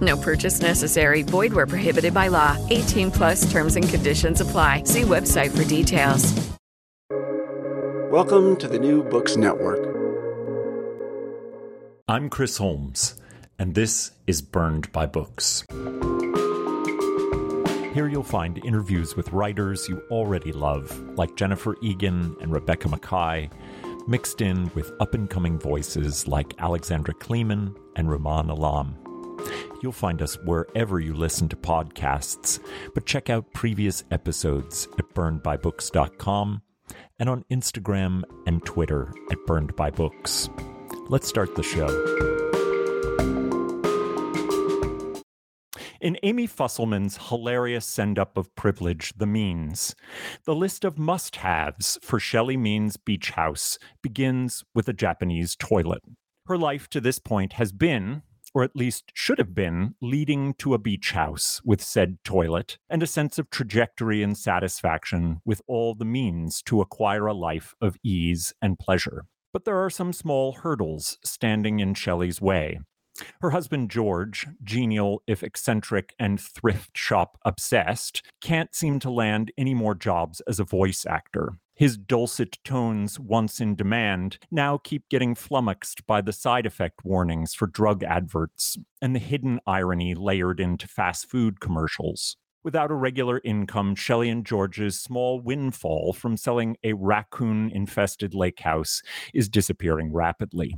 No purchase necessary. Void where prohibited by law. 18 plus terms and conditions apply. See website for details. Welcome to the New Books Network. I'm Chris Holmes, and this is Burned by Books. Here you'll find interviews with writers you already love, like Jennifer Egan and Rebecca Makkai, mixed in with up and coming voices like Alexandra Kleeman and Rumaan Alam. You'll find us wherever you listen to podcasts, but check out previous episodes at burnedbybooks.com and on Instagram and Twitter at burnedbybooks. Let's start the show. In Amy Fusselman's hilarious send up of privilege, The Means, the list of must haves for Shelley Means Beach House begins with a Japanese toilet. Her life to this point has been, or at least should have been, leading to a beach house with said toilet and a sense of trajectory and satisfaction with all the means to acquire a life of ease and pleasure. But there are some small hurdles standing in Shelley's way. Her husband George, genial if eccentric and thrift shop obsessed, can't seem to land any more jobs as a voice actor. His dulcet tones, once in demand, now keep getting flummoxed by the side effect warnings for drug adverts and the hidden irony layered into fast food commercials. Without a regular income, Shelley and George's small windfall from selling a raccoon infested lake house is disappearing rapidly.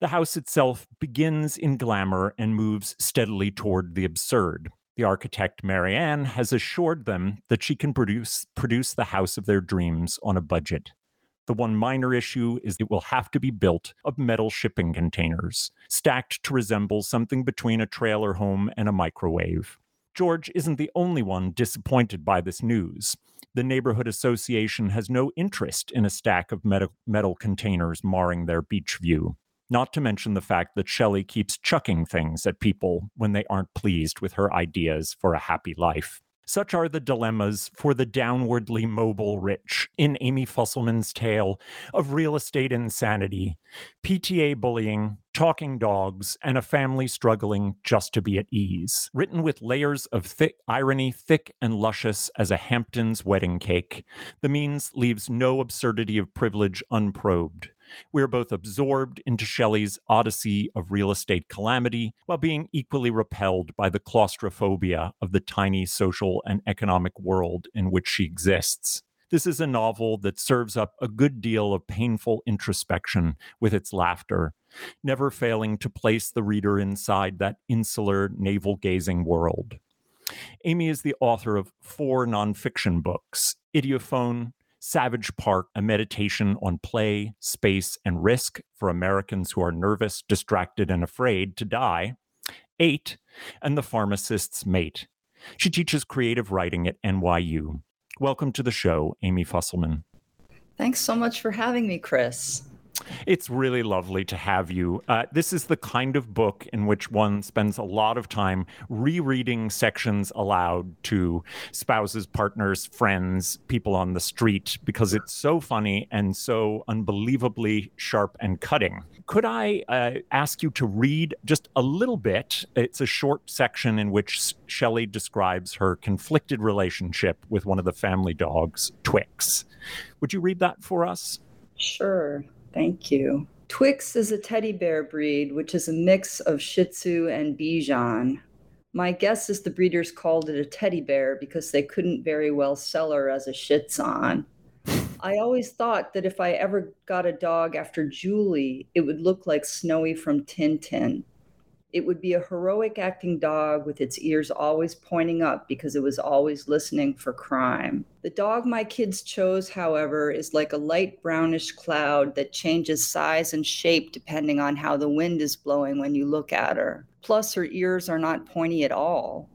The house itself begins in glamour and moves steadily toward the absurd. The architect Marianne has assured them that she can produce, produce the house of their dreams on a budget. The one minor issue is it will have to be built of metal shipping containers, stacked to resemble something between a trailer home and a microwave. George isn't the only one disappointed by this news. The neighborhood association has no interest in a stack of metal, metal containers marring their beach view. Not to mention the fact that Shelley keeps chucking things at people when they aren't pleased with her ideas for a happy life. Such are the dilemmas for the downwardly mobile rich in Amy Fusselman's tale of real estate insanity, PTA bullying, talking dogs, and a family struggling just to be at ease. Written with layers of thick irony, thick and luscious as a Hampton's wedding cake, The Means leaves no absurdity of privilege unprobed. We are both absorbed into Shelley's odyssey of real estate calamity while being equally repelled by the claustrophobia of the tiny social and economic world in which she exists. This is a novel that serves up a good deal of painful introspection with its laughter, never failing to place the reader inside that insular, navel gazing world. Amy is the author of four nonfiction books Idiophone, Savage Park, a meditation on play, space, and risk for Americans who are nervous, distracted, and afraid to die. Eight, and The Pharmacist's Mate. She teaches creative writing at NYU. Welcome to the show, Amy Fusselman. Thanks so much for having me, Chris. It's really lovely to have you. Uh, this is the kind of book in which one spends a lot of time rereading sections aloud to spouses, partners, friends, people on the street, because it's so funny and so unbelievably sharp and cutting. Could I uh, ask you to read just a little bit? It's a short section in which Shelley describes her conflicted relationship with one of the family dogs, Twix. Would you read that for us? Sure. Thank you. Twix is a teddy bear breed, which is a mix of Shih Tzu and Bichon. My guess is the breeders called it a teddy bear because they couldn't very well sell her as a Shih Tzu. I always thought that if I ever got a dog after Julie, it would look like Snowy from Tintin. It would be a heroic acting dog with its ears always pointing up because it was always listening for crime. The dog my kids chose, however, is like a light brownish cloud that changes size and shape depending on how the wind is blowing when you look at her. Plus, her ears are not pointy at all.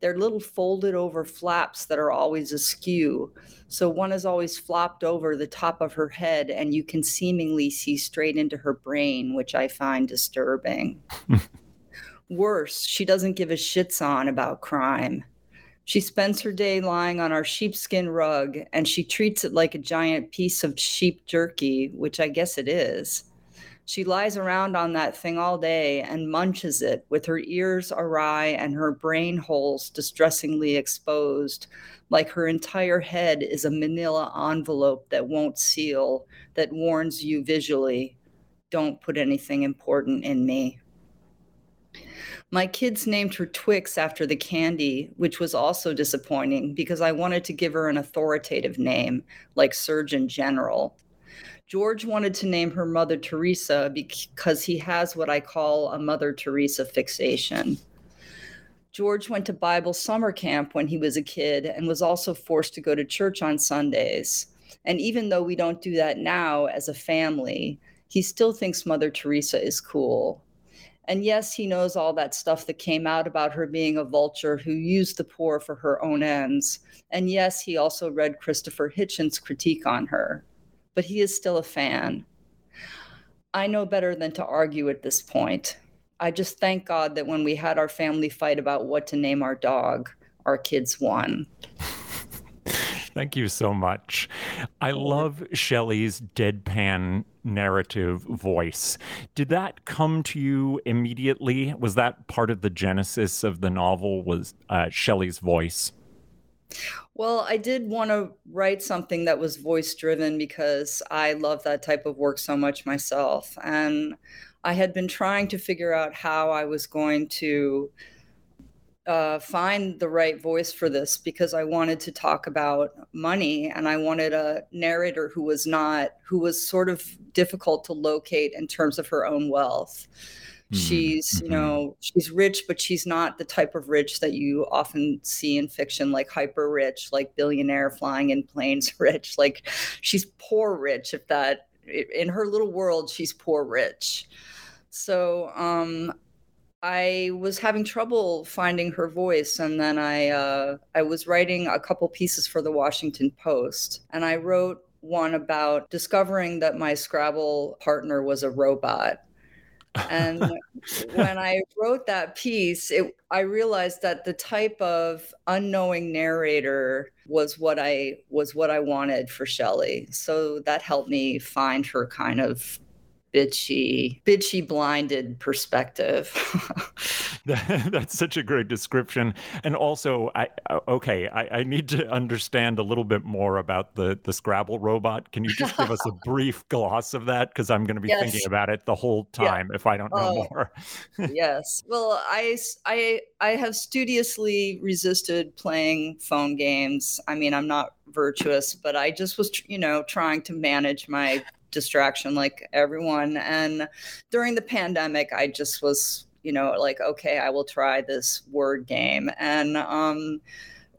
They're little folded over flaps that are always askew. So one is always flopped over the top of her head, and you can seemingly see straight into her brain, which I find disturbing. Worse, she doesn't give a Shih Tzu about crime. She spends her day lying on our sheepskin rug, and she treats it like a giant piece of sheep jerky, which I guess it is. She lies around on that thing all day and munches it with her ears awry and her brain holes distressingly exposed, like her entire head is a manila envelope that won't seal, that warns you visually don't put anything important in me. My kids named her Twix after the candy, which was also disappointing because I wanted to give her an authoritative name, like Surgeon General. George wanted to name her Mother Teresa because he has what I call a Mother Teresa fixation. George went to Bible summer camp when he was a kid and was also forced to go to church on Sundays. And even though we don't do that now as a family, he still thinks Mother Teresa is cool. And yes, he knows all that stuff that came out about her being a vulture who used the poor for her own ends. And yes, he also read Christopher Hitchens' critique on her but he is still a fan. I know better than to argue at this point. I just thank God that when we had our family fight about what to name our dog, our kids won. Thank you so much. I love Shelley's deadpan narrative voice. Did that come to you immediately? Was that part of the genesis of the novel? Was uh, Shelley's voice? Well, I did want to write something that was voice driven because I love that type of work so much myself. And I had been trying to figure out how I was going to uh, find the right voice for this because I wanted to talk about money and I wanted a narrator who was not, who was sort of difficult to locate in terms of her own wealth. Mm-hmm. She's, you mm-hmm. know, she's rich, but she's not the type of rich that you often see in fiction, like hyper rich, like billionaire flying in planes rich. Like she's poor rich, if that, in her little world, she's poor rich. So, um, I was having trouble finding her voice, and then I uh, I was writing a couple pieces for the Washington Post, and I wrote one about discovering that my Scrabble partner was a robot and when I wrote that piece, it, I realized that the type of unknowing narrator was what I was what I wanted for Shelley. So that helped me find her kind of bitchy, bitchy blinded perspective. That's such a great description. And also, I uh, okay, I, I, need to understand a little bit more about the the Scrabble robot. Can you just give us a brief gloss of that? Because I'm going to be yes. thinking about it the whole time yeah. if I don't know uh, more. yes. Well, I I I have studiously resisted playing phone games. I mean, I'm not virtuous, but I just was, you know, trying to manage my distraction like everyone. And during the pandemic, I just was, you know, like, okay, I will try this word game. And um,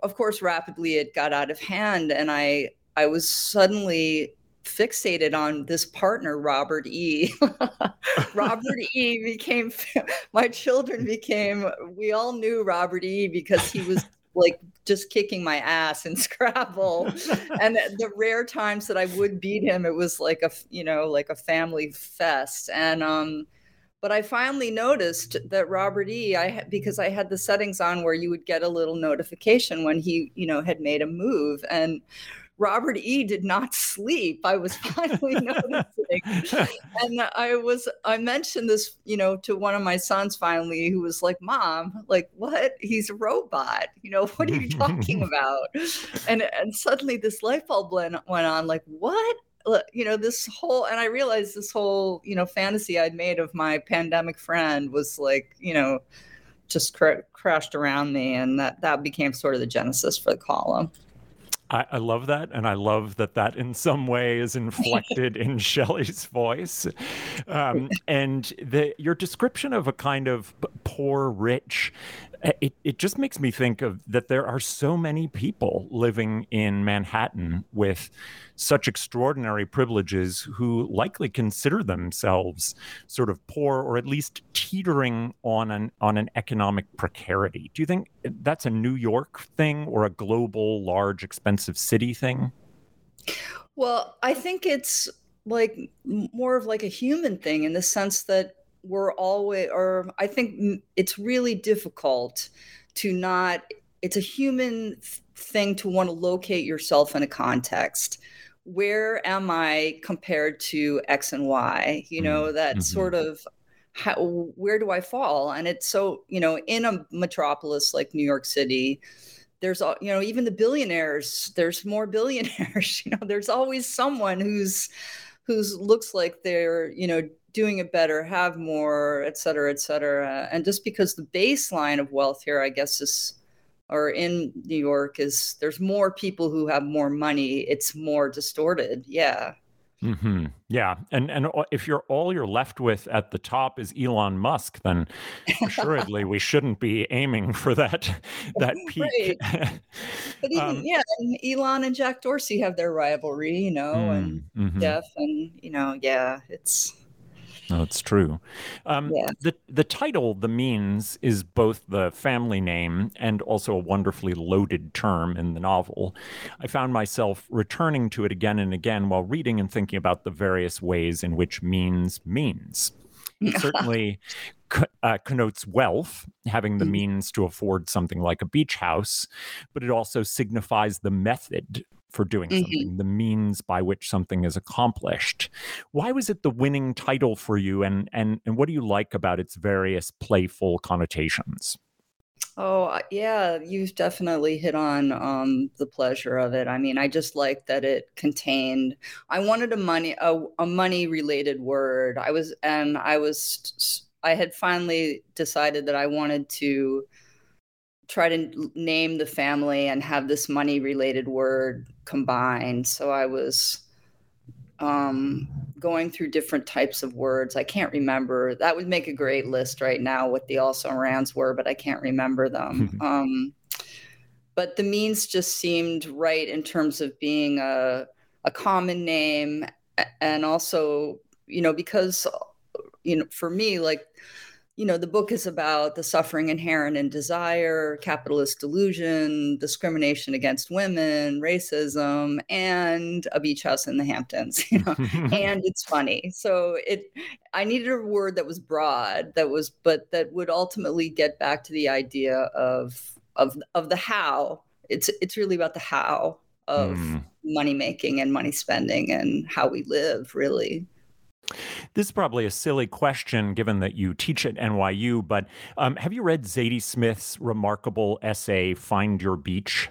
of course, rapidly it got out of hand. And I, I was suddenly fixated on this partner, Robert E. Robert E. became, my children became, we all knew Robert E. because he was like just kicking my ass in Scrabble. and the rare times that I would beat him, it was like a, you know, like a family fest. And, um, but I finally noticed that Robert E. I because I had the settings on where you would get a little notification when he, you know, had made a move, and Robert E. did not sleep. I was finally noticing. And I was, I mentioned this, you know, to one of my sons finally, who was like, Mom, like, what? He's a robot. You know, what are you talking about? And, and suddenly this light bulb went, went on, like, what? you know this whole and i realized this whole you know fantasy i'd made of my pandemic friend was like you know just cr- crashed around me and that that became sort of the genesis for the column I, I, love that, and I love that that in some way is inflected in Shelley's voice. Um, and the your description of a kind of poor rich it, it just makes me think of that there are so many people living in Manhattan with such extraordinary privileges who likely consider themselves sort of poor or at least teetering on an on an economic precarity. Do you think that's a New York thing or a global large expensive city thing? Well, I think it's like more of like a human thing in the sense that we're always or I think it's really difficult to not it's a human thing to want to locate yourself in a context where am i compared to x and y you know mm-hmm. that mm-hmm. sort of how, where do i fall and it's so you know in a metropolis like new york city there's you know even the billionaires there's more billionaires you know there's always someone who's who's looks like they're you know doing it better have more et cetera et cetera and just because the baseline of wealth here i guess is or in New York is there's more people who have more money. It's more distorted. Yeah. Mm-hmm. Yeah, and and if you're all you're left with at the top is Elon Musk, then assuredly we shouldn't be aiming for that that peak. but even um, yeah, and Elon and Jack Dorsey have their rivalry, you know, mm, and mm-hmm. Jeff, and you know, yeah, it's no, it's true. Um, yeah. The the title, the means, is both the family name and also a wonderfully loaded term in the novel. I found myself returning to it again and again while reading and thinking about the various ways in which means means. It certainly uh, connotes wealth, having the mm-hmm. means to afford something like a beach house, but it also signifies the method for doing mm-hmm. something, the means by which something is accomplished. Why was it the winning title for you, and and and what do you like about its various playful connotations? Oh uh, yeah, you've definitely hit on um, the pleasure of it. I mean, I just like that it contained. I wanted a money a, a money related word. I was and I was I had finally decided that I wanted to try to name the family and have this money related word combined. So I was um, going through different types of words. I can't remember. That would make a great list right now what the also rans were, but I can't remember them. um, but the means just seemed right in terms of being a, a common name and also, you know, because, you know, for me, like you know, the book is about the suffering inherent in desire, capitalist delusion, discrimination against women, racism, and a beach house in the Hamptons, you know, and it's funny. So it, I needed a word that was broad, that was, but that would ultimately get back to the idea of, of, of the how. It's, it's really about the how of mm. money making and money spending and how we live, really. This is probably a silly question given that you teach at NYU, but um, have you read Zadie Smith's remarkable essay, Find Your Beach?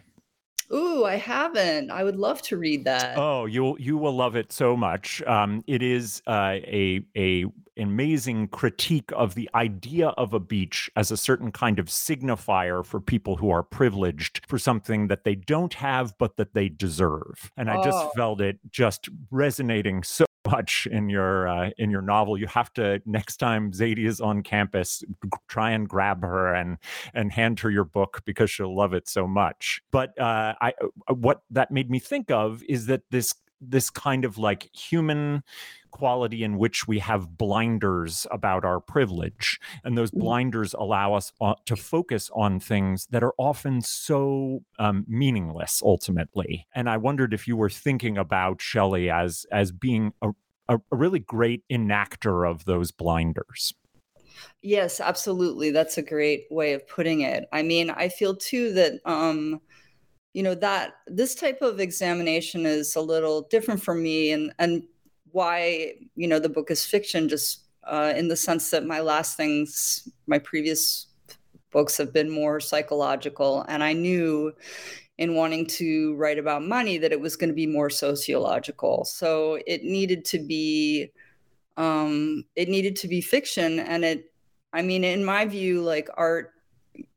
Ooh, I haven't. I would love to read that. Oh, you'll you will love it so much. Um, it is uh, a a amazing critique of the idea of a beach as a certain kind of signifier for people who are privileged for something that they don't have but that they deserve. And I just oh. felt it just resonating so much in your uh, in your novel. You have to next time Zadie is on campus, try and grab her and and hand her your book because she'll love it so much. But uh, I uh, what that made me think of is that this this kind of like human quality in which we have blinders about our privilege. And those mm-hmm. blinders allow us uh, to focus on things that are often so um, meaningless ultimately. And I wondered if you were thinking about Shelley as, as being a, a, a really great enactor of those blinders. Yes, absolutely. That's a great way of putting it. I mean, I feel too that um, you know that this type of examination is a little different for me and and why you know the book is fiction just uh, in the sense that my last things my previous books have been more psychological. And i knew in wanting to write about money that it was going to be more sociological. So it needed to be um, it needed to be fiction. And it i mean in my view like art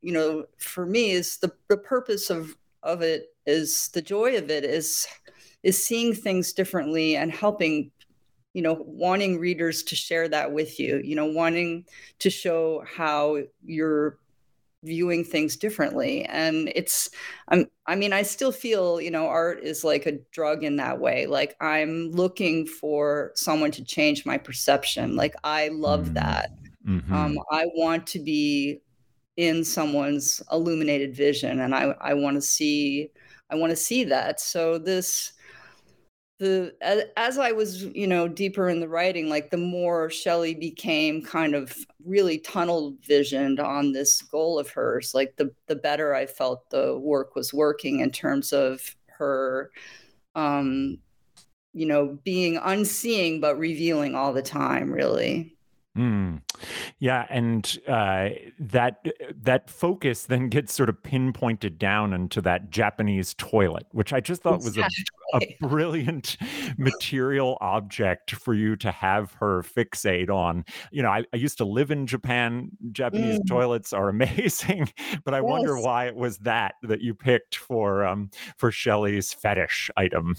you know for me is the, the purpose of of it is the joy of it is is seeing things differently and helping you know wanting readers to share that with you you know wanting to show how you're viewing things differently. And it's i'm i mean i still feel you know art is like a drug in that way. Like i'm looking for someone to change my perception. Like i love mm-hmm. that. Mm-hmm. um, i want to be in someone's illuminated vision and i i want to see i want to see that. So this the as, as, I was, you know, deeper in the writing, like the more Shelley became kind of really tunnel visioned on this goal of hers, like the the better I felt the work was working in terms of her um you know, being unseeing but revealing all the time, really. Mm. Yeah, and uh, that that focus then gets sort of pinpointed down into that Japanese toilet, which I just thought exactly. was a, a brilliant material object for you to have her fixate on. You know, I, I used to live in Japan. Japanese mm. toilets are amazing, but I yes. wonder why it was that that you picked for um, for Shelley's fetish item.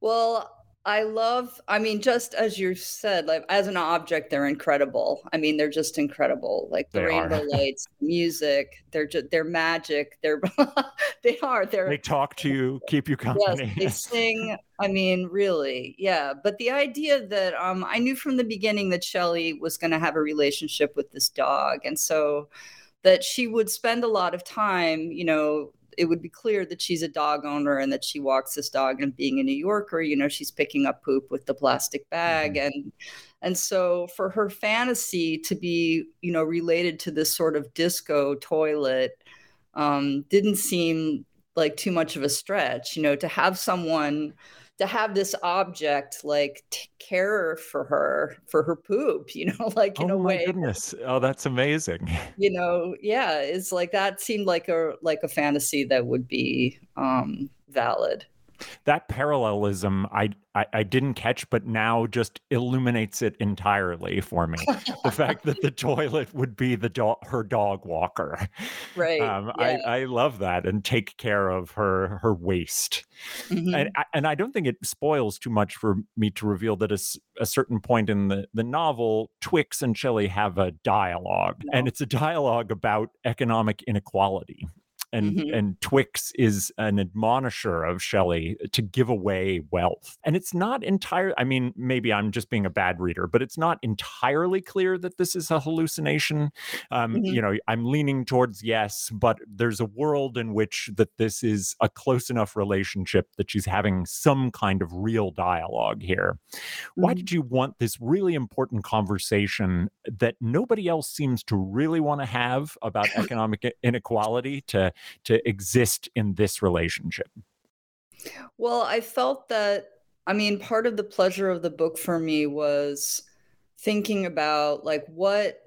Well, I love, I mean, just as you said, like as an object, they're incredible. I mean, they're just incredible. Like the they rainbow lights, music, they're just, they're magic. They're, they are, they're, they talk to you, keep you company. Yes, they sing. I mean, really. Yeah. But the idea that um, I knew from the beginning that Shelley was going to have a relationship with this dog. And so, that she would spend a lot of time, you know, it would be clear that she's a dog owner and that she walks this dog and being a new yorker you know she's picking up poop with the plastic bag mm-hmm. and and so for her fantasy to be you know related to this sort of disco toilet um, didn't seem like too much of a stretch you know to have someone to have this object like care for her for her poop you know like in oh a way. goodness. Oh that's amazing. You know yeah it's like that seemed like a like a fantasy that would be um valid that parallelism I, I, I didn't catch, but now just illuminates it entirely for me. the fact that the toilet would be the dog, her dog walker, right? Um, yeah. I I love that and take care of her her waste, mm-hmm. and I, and I don't think it spoils too much for me to reveal that a, a certain point in the the novel, Twix and Shelley have a dialogue, no. and it's a dialogue about economic inequality and mm-hmm. and Twix is an admonisher of Shelley to give away wealth. And it's not entirely I mean maybe I'm just being a bad reader, but it's not entirely clear that this is a hallucination. Um, mm-hmm. you know, I'm leaning towards yes, but there's a world in which that this is a close enough relationship that she's having some kind of real dialogue here. Mm-hmm. Why did you want this really important conversation that nobody else seems to really want to have about economic inequality to to exist in this relationship? Well, I felt that I mean, part of the pleasure of the book for me was thinking about like what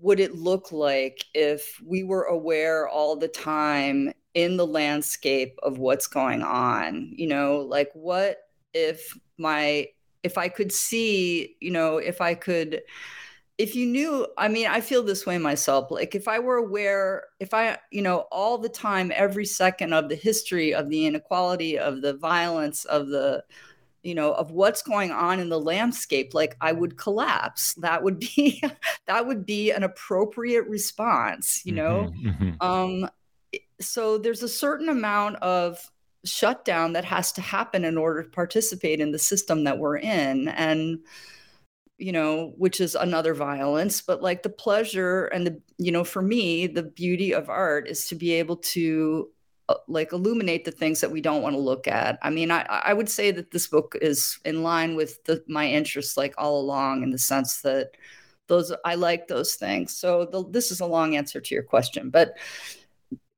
would it look like if we were aware all the time in the landscape of what's going on you know like what if my if i could see you know if i could if you knew i mean i feel this way myself like if i were aware if i you know all the time every second of the history of the inequality of the violence of the you know of what's going on in the landscape like i would collapse that would be that would be an appropriate response you know mm-hmm, mm-hmm. um so there's a certain amount of shutdown that has to happen in order to participate in the system that we're in and you know, which is another violence, but like the pleasure and the, you know, for me, the beauty of art is to be able to uh, like illuminate the things that we don't want to look at. I mean, I, I would say that this book is in line with the, my interests like all along in the sense that those, I like those things. So the, this is a long answer to your question, but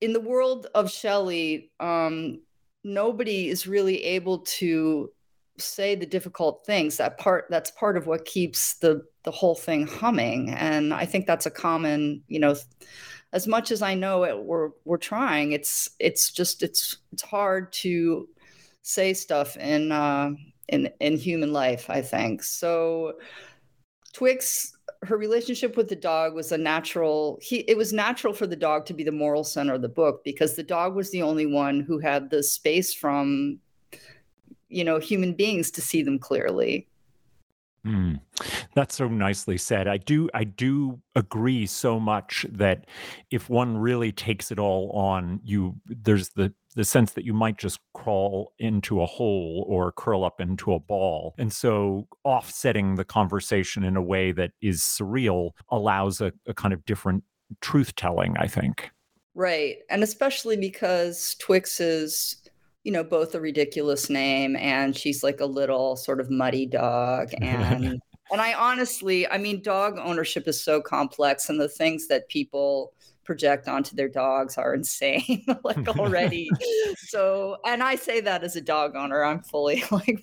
in the world of Shelley, um, nobody is really able to say the difficult things that part that's part of what keeps the the whole thing humming. And i think that's a common you know as much as i know it we're we're trying it's it's just it's it's hard to say stuff in uh in in human life i think. So twix her relationship with the dog was a natural he it was natural for the dog to be the moral center of the book because the dog was the only one who had the space from you know human beings to see them clearly Mm, that's so nicely said. I do I do agree so much that if one really takes it all on, you there's the the sense that you might just crawl into a hole or curl up into a ball. And so offsetting the conversation in a way that is surreal allows a, a kind of different truth telling, I think. Right. And especially because Twix is you know, both a ridiculous name and she's like a little sort of muddy dog. And and I honestly, I mean, dog ownership is so complex and the things that people project onto their dogs are insane like already so and i say that as a dog owner i'm fully like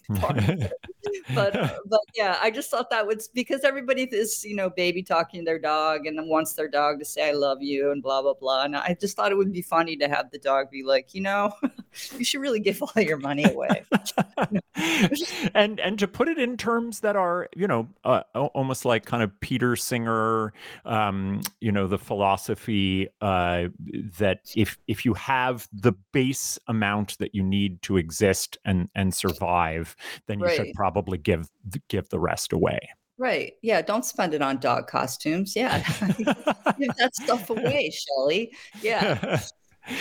but but yeah i just thought that was because everybody is you know baby talking their dog and then wants their dog to say i love you and blah blah blah and i just thought it would be funny to have the dog be like you know you should really give all your money away and and to put it in terms that are you know uh, almost like kind of peter singer um you know the philosophy uh, that if if you have the base amount that you need to exist and and survive, then you right. should probably give give the rest away. Right. Yeah. Don't spend it on dog costumes. Yeah. give that stuff away, Shelley. Yeah.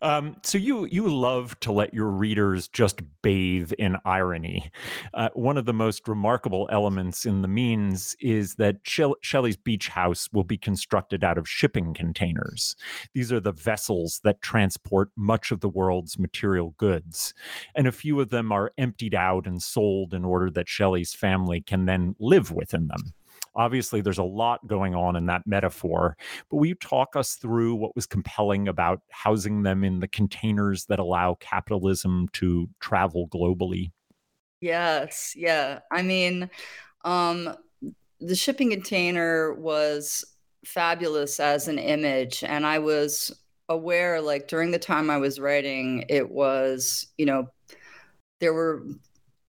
Um, so you you love to let your readers just bathe in irony. Uh, one of the most remarkable elements in the means is that Shelley's beach house will be constructed out of shipping containers. These are the vessels that transport much of the world's material goods, and a few of them are emptied out and sold in order that Shelley's family can then live within them. Obviously, there's a lot going on in that metaphor, but will you talk us through what was compelling about housing them in the containers that allow capitalism to travel globally? Yes, yeah. I mean, um, the shipping container was fabulous as an image, and I was aware, like during the time I was writing, it was, you know, there were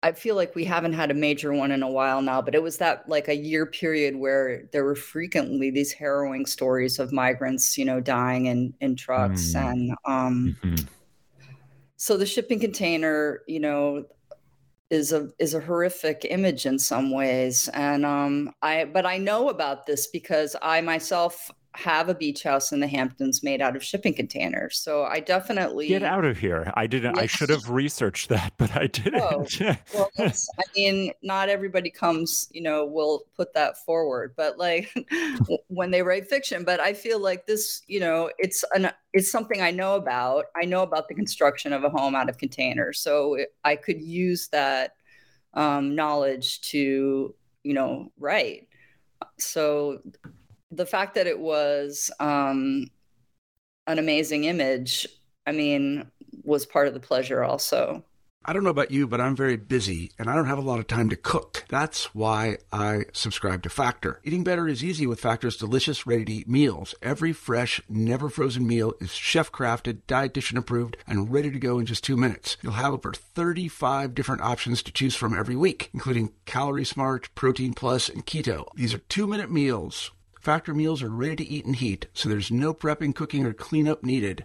I feel like we haven't had a major one in a while now, but it was that like a year period where there were frequently these harrowing stories of migrants, you know, dying in in trucks mm. and um mm-hmm. so the shipping container, you know, is a is a horrific image in some ways and um I but I know about this because I myself have a beach house in the Hamptons made out of shipping containers. So I definitely get out of here. I didn't. Yes. I should have researched that, but I didn't. Oh, well, I mean, not everybody comes. You know, will put that forward, but like when they write fiction. But I feel like this. You know, it's an it's something I know about. I know about the construction of a home out of containers, so I could use that um, knowledge to you know write. So the fact that it was um, an amazing image, I mean, was part of the pleasure also. I don't know about you, but I'm very busy and I don't have a lot of time to cook. That's why I subscribe to Factor. Eating better is easy with Factor's delicious, ready to eat meals. Every fresh, never frozen meal is chef crafted, dietitian approved, and ready to go in just two minutes. You'll have over 35 different options to choose from every week, including Calorie Smart, Protein Plus, and Keto. These are two minute meals Factor meals are ready to eat and heat, so there's no prepping, cooking, or cleanup needed.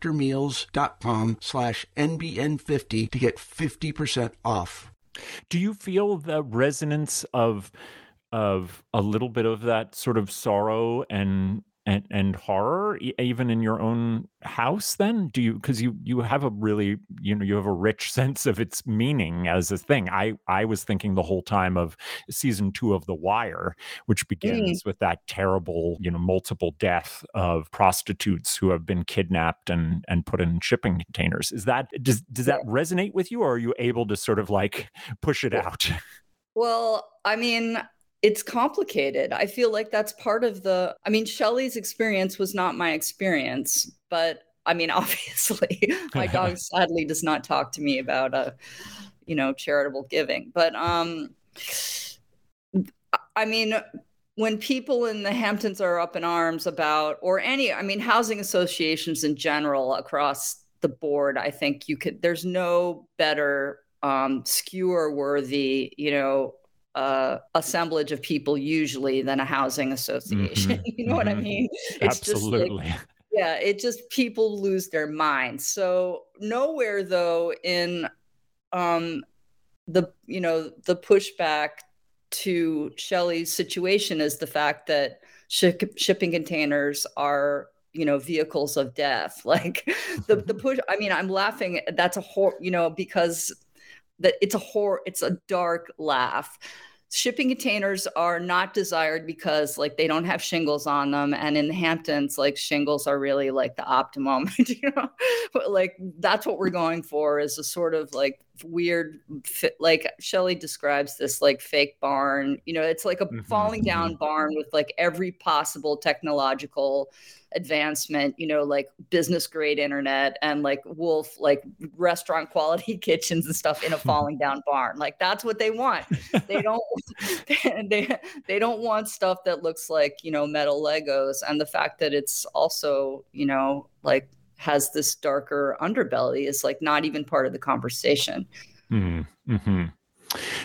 factormeals.com slash NBN50 to get 50% off. Do you feel the resonance of of a little bit of that sort of sorrow and and and horror even in your own house then? Do you because you you have a really you know you have a rich sense of its meaning as a thing. I i was thinking the whole time of season two of the wire which begins mm. with that terrible you know multiple death of prostitutes who have been kidnapped and and put in shipping containers. Is that does does that resonate with you or are you able to sort of like push it out? well i mean it's complicated. I feel like that's part of the I mean Shelley's experience was not my experience, but I mean obviously my dog sadly does not talk to me about a uh, you know charitable giving. But um I mean, when people in the Hamptons are up in arms about, or any, I mean, housing associations in general across the board, I think you could, there's no better um, skewer worthy, you know, uh, assemblage of people usually than a housing association. Mm-hmm. you know mm-hmm. what I mm-hmm. mean? It's Absolutely. Like, yeah, it just people lose their minds. So nowhere though in um, the you know the pushback to Shelley's situation is the fact that sh- shipping containers are you know vehicles of death like the the push i mean i'm laughing that's a whole you know because that it's a horror it's a dark laugh. Shipping containers are not desired because like they don't have shingles on them and in the hamptons like shingles are really like the optimum you know? But like that's what we're going for is a sort of like weird like Shelley describes this like fake barn you know it's like a mm-hmm. falling down mm-hmm. barn with like every possible technological advancement you know like business grade internet and like wolf like restaurant quality kitchens and stuff in a falling down barn like that's what they want they don't they, they don't want stuff that looks like you know metal legos and the fact that it's also you know like has this darker underbelly is like not even part of the conversation mm-hmm.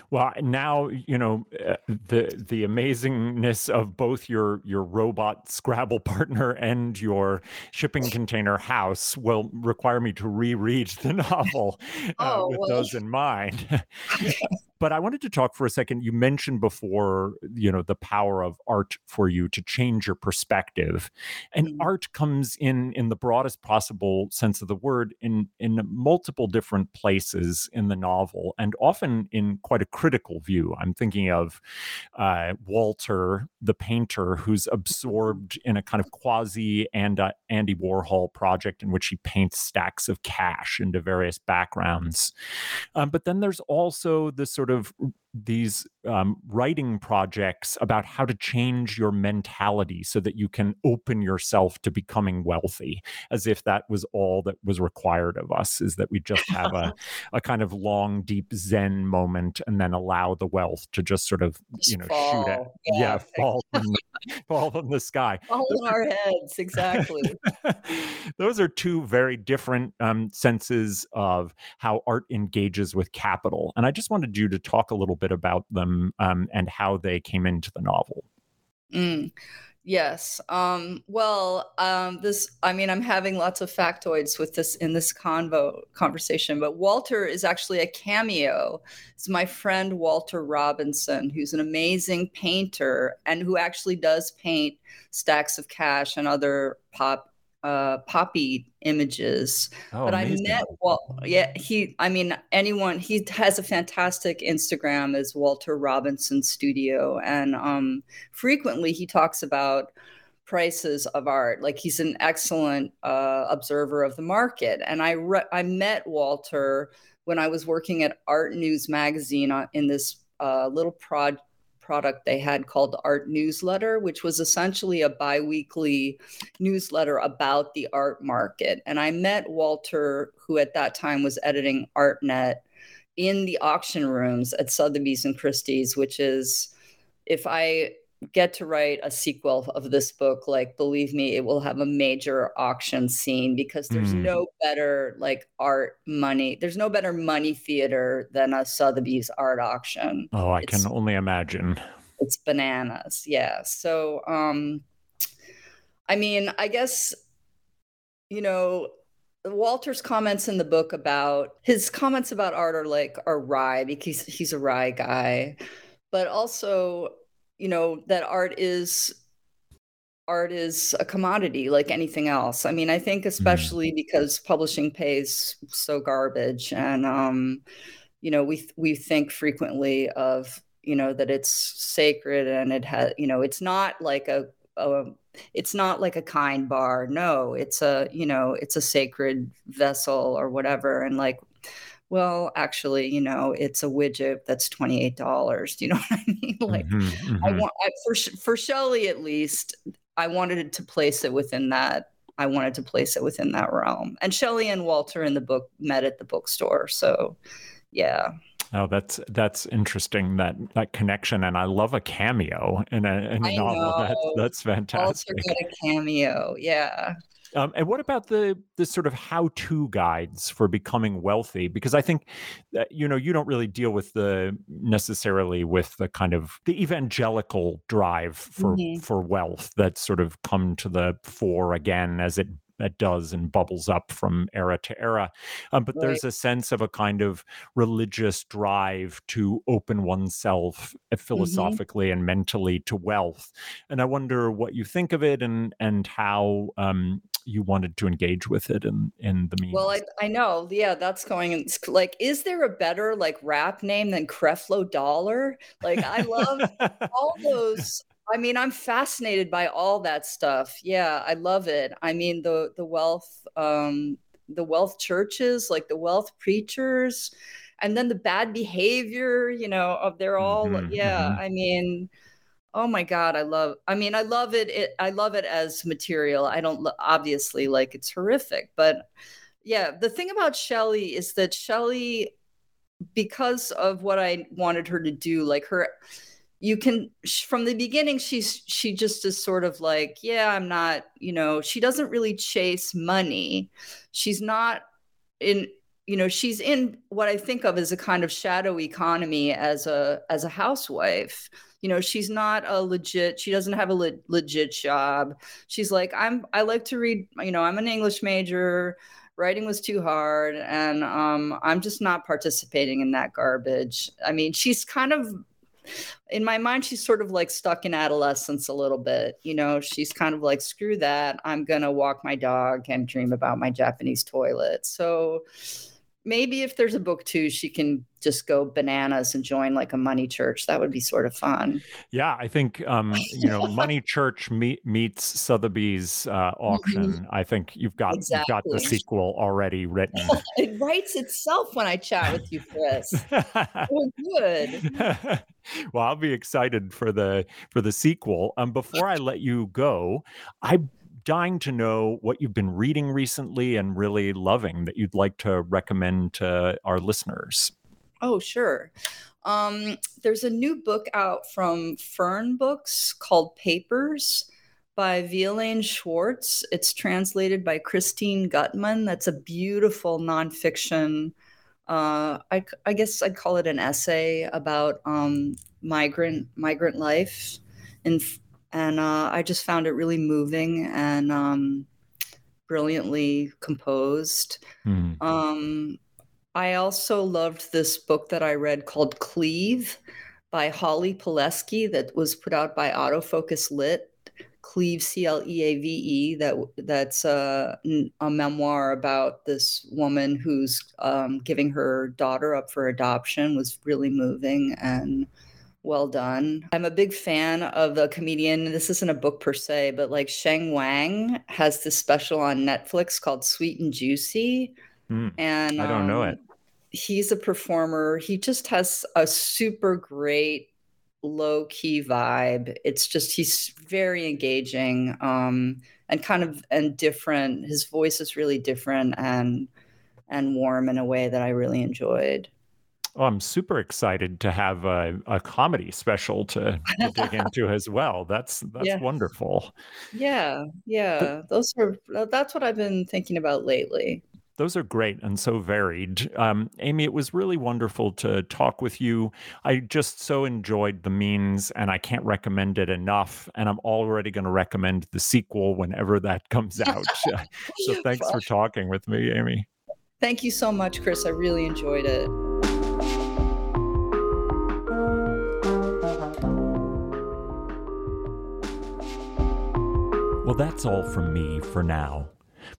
Well, now you know uh, the the amazingness of both your your robot Scrabble partner and your shipping container house will require me to reread the novel uh, oh, with well. those in mind. but I wanted to talk for a second. You mentioned before, you know, the power of art for you to change your perspective, and mm-hmm. art comes in in the broadest possible sense of the word in in multiple different places in the novel, and often in quite a critical view. I'm thinking of uh, Walter, the painter, who's absorbed in a kind of quasi and uh, Andy Warhol project in which he paints stacks of cash into various backgrounds. Um, but then there's also this sort of these um, writing projects about how to change your mentality so that you can open yourself to becoming wealthy, as if that was all that was required of us, is that we just have a, a kind of long, deep Zen moment and then allow the wealth to just sort of, you know, fall. shoot at, yeah, yeah fall, from the, fall from the sky. Fall in our heads, exactly. Those are two very different um, senses of how art engages with capital. And I just wanted you to talk a little bit about them um, and how they came into the novel. Mm. Yes. Um, well, um, this, I mean, I'm having lots of factoids with this in this convo conversation, but Walter is actually a cameo. It's my friend Walter Robinson, who's an amazing painter and who actually does paint stacks of cash and other pop uh, poppy images. Oh, but amazing. I met well, yeah, he. I mean, anyone. He has a fantastic Instagram as Walter Robinson Studio, and um, frequently he talks about prices of art. Like he's an excellent uh, observer of the market. And I re- I met Walter when I was working at Art News magazine uh, in this uh, little project product they had called Art Newsletter, which was essentially a biweekly newsletter about the art market. And I met Walter, who at that time was editing ArtNet, in the auction rooms at Sotheby's and Christie's, which is if I get to write a sequel of this book like believe me it will have a major auction scene because there's mm. no better like art money there's no better money theater than a sotheby's art auction. Oh i it's, can only imagine. It's bananas yeah. So um i mean i guess you know Walter's comments in the book about his comments about art are like are wry because he's a wry guy, but also you know that art is art is a commodity like anything else. I mean, I think mm-hmm. especially mm. because publishing pays so garbage, and um, you know, we we think frequently of you know that it's sacred and it has you know it's not like a, a it's not like a kind bar. No, it's a you know it's a sacred vessel or whatever, and like well, actually, you know, it's a widget that's $28. Do you know what I mean? Like mm-hmm, mm-hmm. I want I, for for Shelley at least, I wanted to place it within that I wanted to place it within that realm. And Shelley and Walter in the book met at the bookstore. So, yeah. Oh, that's that's interesting that that connection, and I love a cameo in a, in a novel. That's that's fantastic. Also got a cameo, yeah. Um, and what about the the sort of how to guides for becoming wealthy? Because I think that, you know you don't really deal with the necessarily with the kind of the evangelical drive for Mhm. for wealth that's sort of come to the fore again as it it does and bubbles up from era to era. Um, but there's a sense of a kind of religious drive to open oneself uh, philosophically and mentally to wealth. And I wonder what you think of it and and how um, you wanted to engage with it in in the means. Well, I I know, yeah, that's going in like, is there a better like rap name than Creflo Dollar? Like I love all those I mean, I'm fascinated by all that stuff. Yeah, I love it. I mean, the the wealth um the wealth churches, like the wealth preachers, and then the bad behavior, you know, of they're all Mhm, yeah, mhm. I mean, oh my God, I love I mean, I love it, it I love it as material. I don't obviously like it's horrific, but yeah, the thing about Shelley is that Shelley because of what I wanted her to do, like her you can from the beginning she's she just is sort of like yeah i'm not you know she doesn't really chase money. She's not in you know she's in what i think of as a kind of shadow economy as a as a housewife. You know she's not a legit she doesn't have a le- legit job. She's like i'm i like to read you know i'm an english major writing was too hard and um i'm just not participating in that garbage. I mean she's kind of in my mind she's sort of like stuck in adolescence a little bit you know? She's kind of like screw that. I'm gonna walk my dog and dream about my japanese toilet. So maybe if there's a book two she can just go bananas and join like a money church that would be sort of fun Yeah, I think um, you know, Money Church meet, meets Sotheby's uh, auction. I think you've got you've got the Mm-hmm. Sequel already written. it writes itself when i chat with you chris oh good well, I'll be excited for the for the sequel. Um, before I let you go, I'm dying to know what you've been reading recently and really loving that you'd like to recommend to our listeners. Oh, sure. Um, there's a new book out from Fern Books called Papers by Violaine Schwartz. It's translated by Christine Gutman. That's a beautiful nonfiction. Uh, I, I guess I'd call it an essay about um, migrant migrant life, and and uh, I just found it really moving and um, brilliantly composed. Hmm. Um, I also loved this book that I read called Cleave by Holly Pelesky that was put out by Autofocus Lit. Cleave, C L E A V E. That that's a, n- a memoir about this woman who's um, giving her daughter up for adoption. Was really moving and well done. I'm a big fan of the comedian. This isn't a book per se, but like Sheng Wang has this special on Netflix called Sweet and Juicy. Hmm. And I don't know um, it. He's a performer. He just has a super great low key vibe. It's just he's very engaging um, and kind of and different. His voice is really different and and warm in a way that I really enjoyed. Oh, I'm super excited to have a, a comedy special to, to dig into as well. That's that's Yeah. wonderful. Yeah, yeah. Those are that's what I've been thinking about lately. Those are great and so varied. Um, Amy, it was really wonderful to talk with you. I just so enjoyed the means, and I can't recommend it enough. And I'm already going to recommend the sequel whenever that comes out. so thanks for talking with me, Amy. Thank you so much, Chris. I really enjoyed it. Well, that's all from me for now.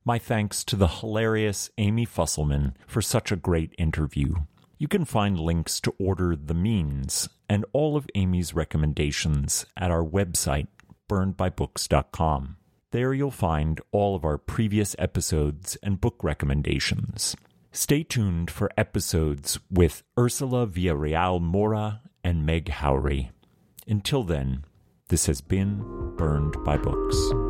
My thanks to the hilarious Amy Fusselman for such a great interview. You can find links to order The Means and all of Amy's recommendations at our website, burnedbybooks.com. There you'll find all of our previous episodes and book recommendations. Stay tuned for episodes with Ursula Villarreal Moura and Meg Howrey. Until then, this has been Burned by Books.